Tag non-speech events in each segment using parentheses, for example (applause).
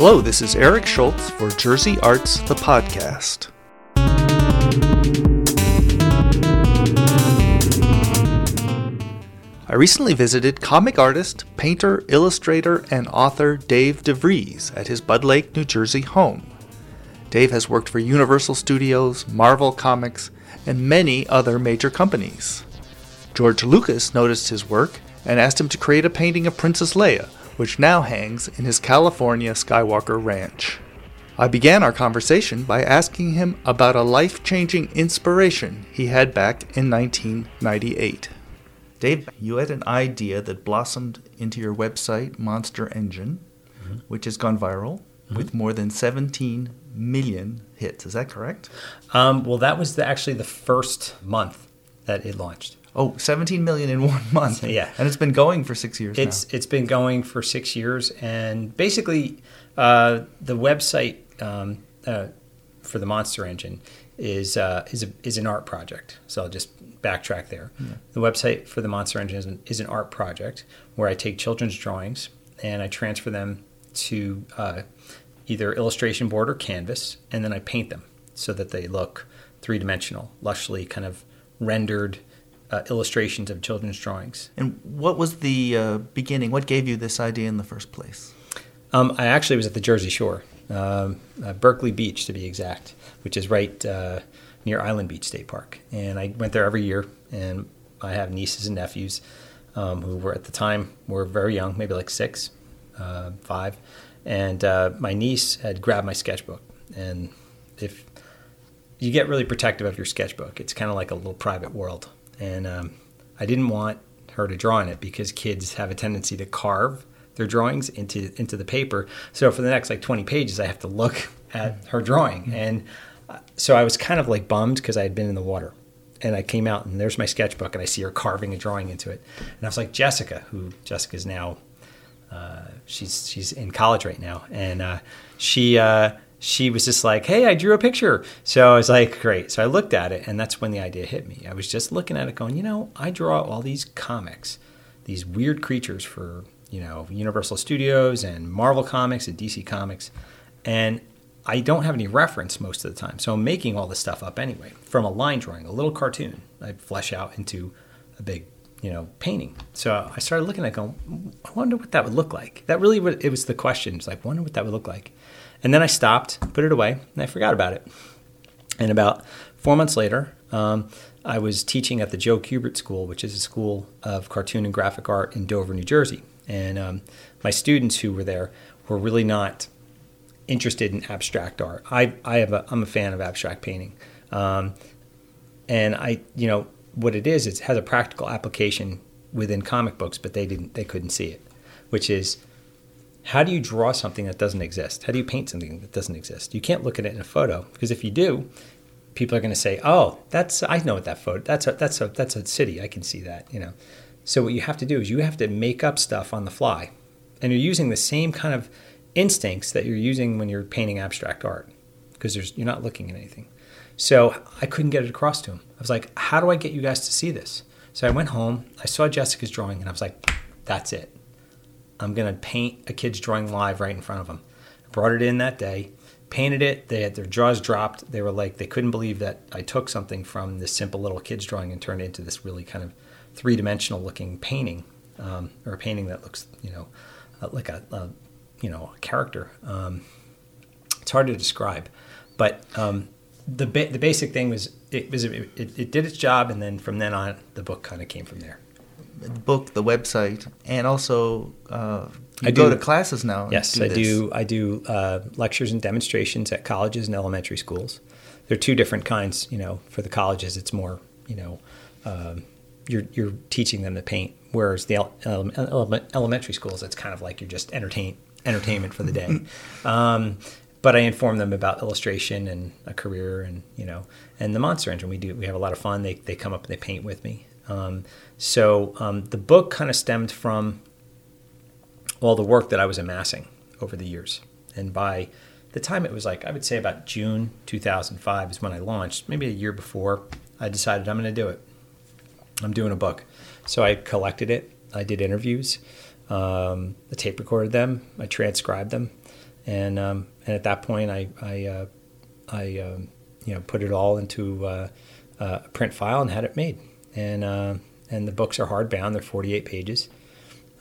Hello, this is Eric Schultz for Jersey Arts, the podcast. I recently visited comic artist, painter, illustrator, and author Dave DeVries at his Budd Lake, New Jersey home. Dave has worked for Universal Studios, Marvel Comics, and many other major companies. George Lucas noticed his work and asked him to create a painting of Princess Leia, which now hangs in his California Skywalker Ranch. I began our conversation by asking him about a life changing inspiration he had back in 1998. Dave, you had an idea that blossomed into your website, Monster Engine, mm-hmm. which has gone viral mm-hmm. with more than 17 million hits. Is that correct? Um, well, that was the, actually the first month that it launched. Oh, 17 million in one month. yeah. And it's been going for six years it's, now. It's been going for six years. And basically, uh, the website um, uh, for the Monster Engine is, uh, is, a, is an art project. So I'll just backtrack there. Yeah. The website for the Monster Engine is an, is an, art project where I take children's drawings and I transfer them to uh, either illustration board or canvas, and then I paint them so that they look three dimensional, lushly kind of rendered uh, illustrations of children's drawings. And what was the uh, beginning? What gave you this idea in the first place? Um, I actually was at the Jersey Shore, um, uh, Berkeley Beach to be exact, which is right uh, near Island Beach State Park. And I went there every year, and I have nieces and nephews um, who were at the time were very young, maybe like six, uh, five, and uh, my niece had grabbed my sketchbook. And if you get really protective of your sketchbook, it's kind of like a little private world. And um, I didn't want her to draw in it because kids have a tendency to carve their drawings into into the paper. So for the next like 20 pages, I have to look (laughs) at her drawing. And so I was kind of like bummed because I had been in the water. And I came out and there's my sketchbook and I see her carving a drawing into it. And I was like, Jessica, who Jessica's now, uh, she's she's in college right now, and uh, she uh, she was just like, "Hey, I drew a picture." So I was like, "Great." So I looked at it, and that's when the idea hit me. I was just looking at it, going, "You know, I draw all these comics, these weird creatures for you know Universal Studios and Marvel Comics and DC Comics, and I don't have any reference most of the time. So I'm making all this stuff up anyway from a line drawing, a little cartoon. I flesh out into a big, you know, painting. So I started looking at going, I wonder what that would look like. That really it was the question. It's like, wonder what that would look like. And then I stopped, put it away, and I forgot about it. And about four months later, um, I was teaching at the Joe Kubert School, which is a school of cartoon and graphic art in Dover, New Jersey. And um, my students who were there were really not interested in abstract art. I I have a, I'm a fan of abstract painting, um, and I you know what it is. It has a practical application within comic books, but they didn't they couldn't see it, which is how do you draw something that doesn't exist? How do you paint something that doesn't exist? You can't look at it in a photo because if you do, people are going to say, "Oh, that's I know what that photo. That's a that's a that's a city. I can see that." You know. So what you have to do is you have to make up stuff on the fly, and you're using the same kind of instincts that you're using when you're painting abstract art because you're not looking at anything. So I couldn't get it across to him. I was like, how do I get you guys to see this? So I went home, I saw Jessica's drawing, and I was like, that's it. I'm going to paint a kid's drawing live right in front of them. I brought it in that day, painted it. They had their jaws dropped. They were like, they couldn't believe that I took something from this simple little kid's drawing and turned it into this really kind of three dimensional looking painting, um, or a painting that looks, you know, like a, a you know a character. Um, it's hard to describe, but um, the ba- the basic thing was it was it, it, did its job, and then from then on, the book kind of came from there. The book, the website, and also uh, you I go do, to classes now. Yes, do I do. I do uh, lectures and demonstrations at colleges and elementary schools. There are two different kinds. You know, for the colleges, it's more you know. Um, you're, you're teaching them to paint, whereas the elementary schools, it's kind of like you're just entertain, entertainment for the day. (laughs) Um, but I inform them about illustration and a career, and you know, and the Monster Engine. We do we have a lot of fun. They they come up and they paint with me. Um, so um, the book kind of stemmed from all the work that I was amassing over the years, and by the time it was like I would say about June 2005 is when I launched. Maybe a year before, I decided I'm going to do it. I'm doing a book, so I collected it. I did interviews. Um, I tape recorded them, I transcribed them, and um, and at that point, I I, uh, I um, you know put it all into uh, uh, a print file and had it made. And uh, and the books are hardbound; they're 48 pages.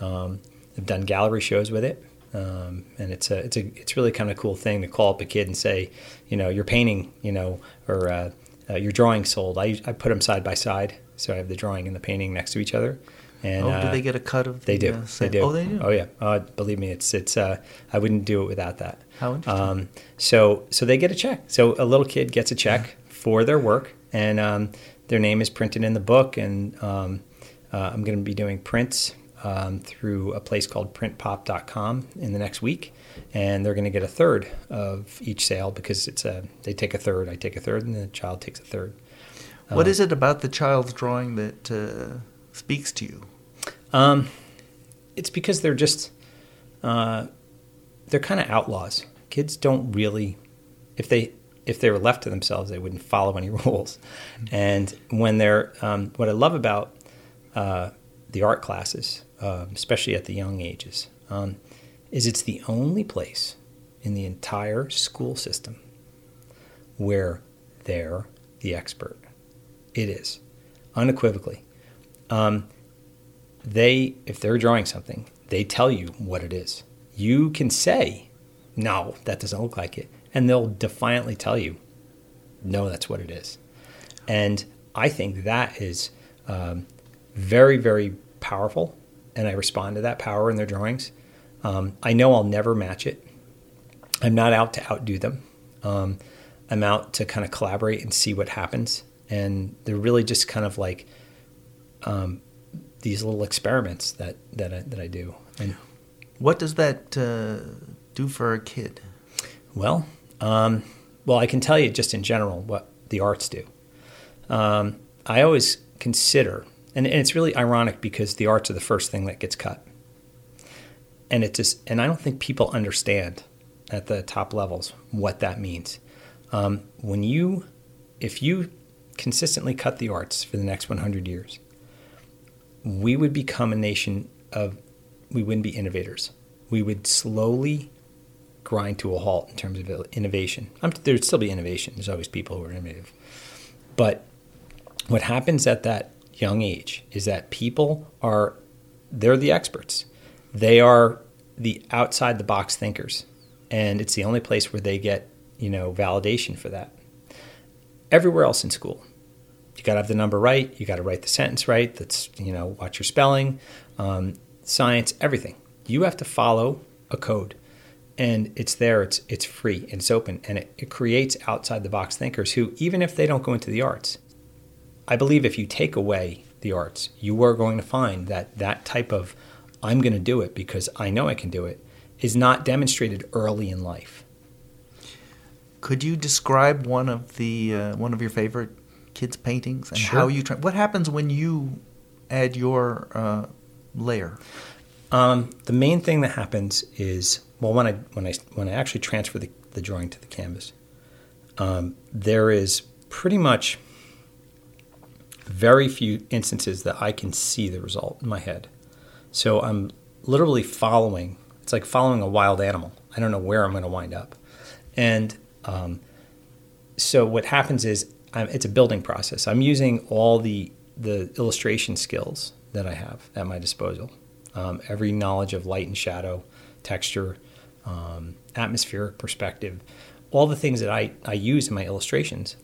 Um, I've done gallery shows with it, um, and it's a it's a it's really kind of a cool thing to call up a kid and say, you know, your painting, you know, or uh, uh, your drawing sold. I I put them side by side, so I have the drawing and the painting next to each other. And, oh, do uh, they get a cut of? They the, do. uh, they do. Oh, they do. Oh yeah. Uh, believe me, it's it's. Uh, I wouldn't do it without that. How interesting. Um, so so they get a check. So a little kid gets a check for their work, and um, their name is printed in the book. And um, uh, I'm going to be doing prints um, through a place called PrintPop.com in the next week, and they're going to get a third of each sale because it's a they take a third, I take a third, and the child takes a third. What is it about the child's drawing that uh, speaks to you? Um, it's because they're just uh, they're kind of outlaws. Kids don't really, if they if they were left to themselves, they wouldn't follow any (laughs) rules. And when they're, um, what I love about uh, the art classes, um, especially at the young ages, um, is it's the only place in the entire school system where they're the expert. It is unequivocally. Um, they if they're drawing something they tell you what it is. You can say no that doesn't look like it. And they'll defiantly tell you no that's what it is. And i think that is um, very very powerful and i respond to that power in their drawings. Um, i know i'll never match it. I'm not out to outdo them. Um, i'm out to kind of collaborate and see what happens. And they're really just kind of like um, these little experiments that that I, that I do. And What does that uh, do for a kid? well, um, well, I can tell you just in general what the arts do. Um, I always consider, and, and it's really ironic because the arts are the first thing that gets cut, and it just, and I don't think people understand at the top levels what that means. Um, when you, if you consistently cut the arts for the next 100 years, we would become a nation of, we wouldn't be innovators. We would slowly grind to a halt in terms of innovation. Um, there'd still be innovation. There's always people who are innovative. But what happens at that young age is that people are, they're the experts. They are the outside the box thinkers. And it's the only place where they get, you know, validation for that. Everywhere else in school, got to have the number right. You got to write the sentence right. That's you know, watch your spelling, um, science, everything. You have to follow a code, and it's there. It's it's free. It's open, and it, it creates outside the box thinkers who, even if they don't go into the arts, I believe if you take away the arts, you are going to find that that type of I'm going to do it because I know I can do it is not demonstrated early in life. Could you describe one of the uh, one of your favorite kids' paintings and Sure. how you try? What happens when you add your uh, layer? Um, the main thing that happens is well when I when I when I actually transfer the, the drawing to the canvas, um, there is pretty much very few instances that I can see the result in my head. So I'm literally following. It's like following a wild animal. I don't know where I'm going to wind up, and um, so what happens is I'm, it's a building process. I'm using all the the illustration skills that I have at my disposal. Um, every knowledge of light and shadow, texture, um, atmospheric perspective, all the things that I, I use in my illustrations,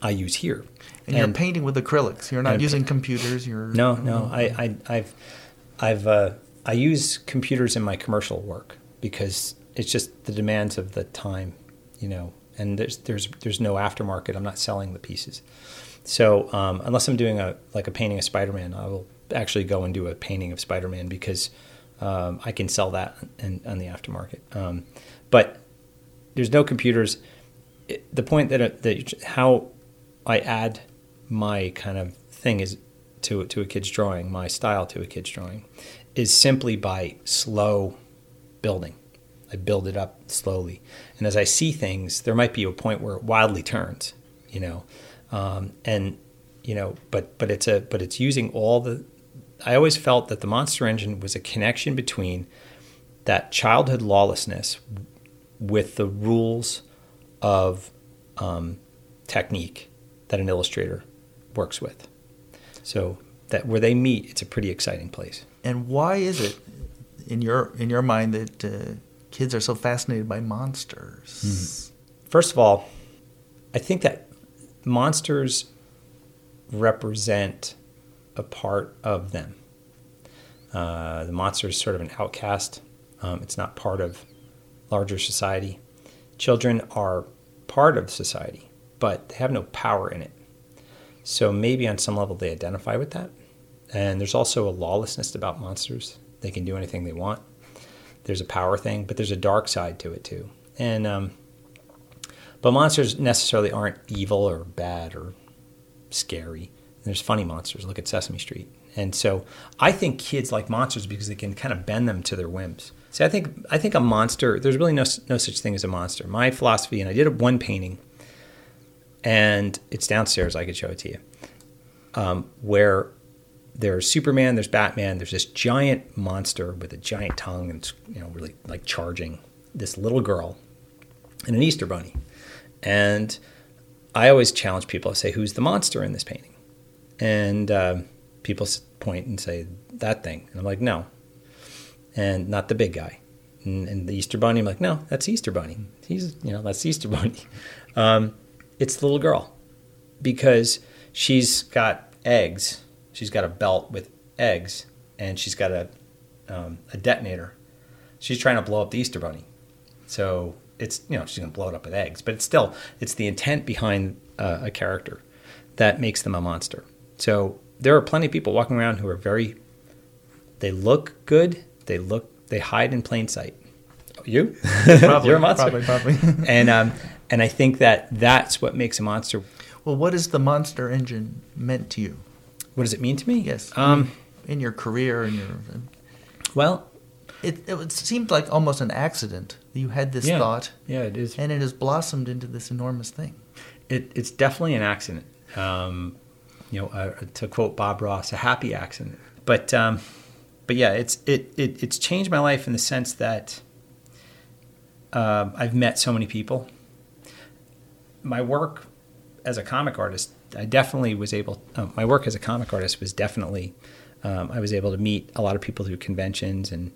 I use here. And, you're painting with acrylics. You're not and- using computers. You're No, no. I, I, I've, I've, uh, I use computers in my commercial work because it's just the demands of the time, you know. And there's, there's, there's no aftermarket. I'm not selling the pieces. So um, unless I'm doing a like a painting of Spider-Man, I will actually go and do a painting of Spider-Man because um, I can sell that in, on the aftermarket. Um, but there's no computers. It, the point that, that how I add my kind of thing is to to a kid's drawing, my style to a kid's drawing, is simply by slow building. I build it up slowly, and as I see things, there might be a point where it wildly turns, you know, um, and you know, but but it's a but it's using all the. I always felt that the Monster Engine was a connection between that childhood lawlessness with the rules of um, technique that an illustrator works with. So that where they meet, it's a pretty exciting place. And why is it, in your in your mind, that uh, kids are so fascinated by monsters? Mm-hmm. First of all, I think that monsters represent a part of them. Uh, the monster is sort of an outcast. Um, it's not part of larger society. Children are part of society, but they have no power in it. So maybe on some level they identify with that. And there's also a lawlessness about monsters. They can do anything they want. There's a power thing, but there's a dark side to it too. And um, but monsters necessarily aren't evil or bad or scary. There's funny monsters. Look at Sesame Street. And so I think kids like monsters because they can kind of bend them to their whims. See, I think I think a monster. There's really no no such thing as a monster. My philosophy, and I did one painting, and it's downstairs. I could show it to you, um, where there's Superman, there's Batman, there's this giant monster with a giant tongue and you know really like charging this little girl, and an Easter bunny, and I always challenge people. I say, "Who's the monster in this painting?" And uh, people point and say that thing, and I'm like, "No," and not the big guy. And, and the Easter bunny, I'm like, "No, that's Easter bunny. He's you know that's Easter (laughs) bunny." Um, it's the little girl because she's got eggs. She's got a belt with eggs, and she's got a um, a detonator. She's trying to blow up the Easter bunny. So it's you know she's going to blow it up with eggs, but it's still it's the intent behind uh, a character that makes them a monster. So there are plenty of people walking around who are very they look good, they look they hide in plain sight. You, (laughs) probably, you're a monster, probably, probably. (laughs) and um, and I think that that's what makes a monster. Well, what is the monster engine meant to you? What does it mean to me? Yes, um, in your career and your. Well, it, it seemed like almost an accident. You had this yeah, thought. Yeah, it is. And it has blossomed into this enormous thing. It, it's definitely an accident. Um, you know, uh, to quote Bob Ross, a happy accident. But um, but yeah, it's it, it it's changed my life in the sense that uh, I've met so many people. My work as a comic artist, I definitely was able. Uh, my work as a comic artist was definitely. Um, I was able to meet a lot of people through conventions and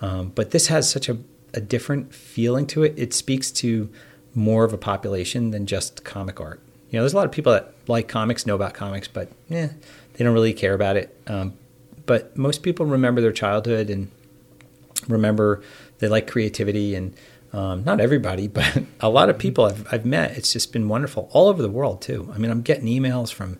um, but this has such a, a different feeling to it. It speaks to more of a population than just comic art. You know, there's a lot of people that like comics, know about comics, but yeah, they don't really care about it. Um, but most people remember their childhood and remember they like creativity and um, not everybody, but (laughs) a lot of people I've, I've met. It's just been wonderful all over the world too. I mean, I'm getting emails from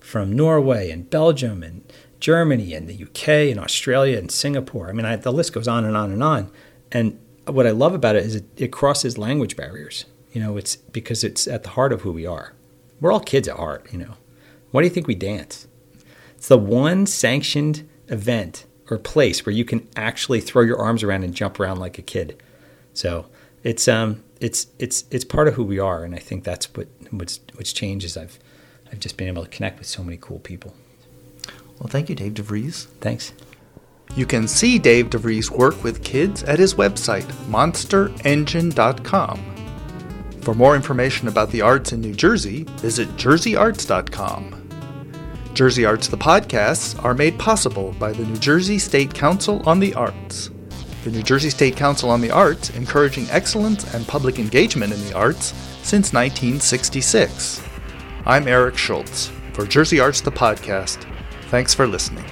from Norway and Belgium and Germany and the UK and Australia and Singapore. I mean, I, the list goes on and on and on. And what I love about it is it, it crosses language barriers. You know, it's because it's at the heart of who we are. We're all kids at heart, you know. Why do you think we dance? It's the one sanctioned event or place where you can actually throw your arms around and jump around like a kid. So it's um it's it's it's part of who we are, and I think that's what what's what's changed is I've I've just been able to connect with so many cool people. Well, thank you, Dave DeVries. Thanks. You can see Dave DeVries' work with kids at his website, monsterengine.com. For more information about the arts in New Jersey, visit jerseyarts.com. Jersey Arts the podcasts are made possible by the New Jersey State Council on the Arts. The New Jersey State Council on the Arts encouraging excellence and public engagement in the arts since 1966. I'm Eric Schultz for Jersey Arts the podcast. Thanks for listening.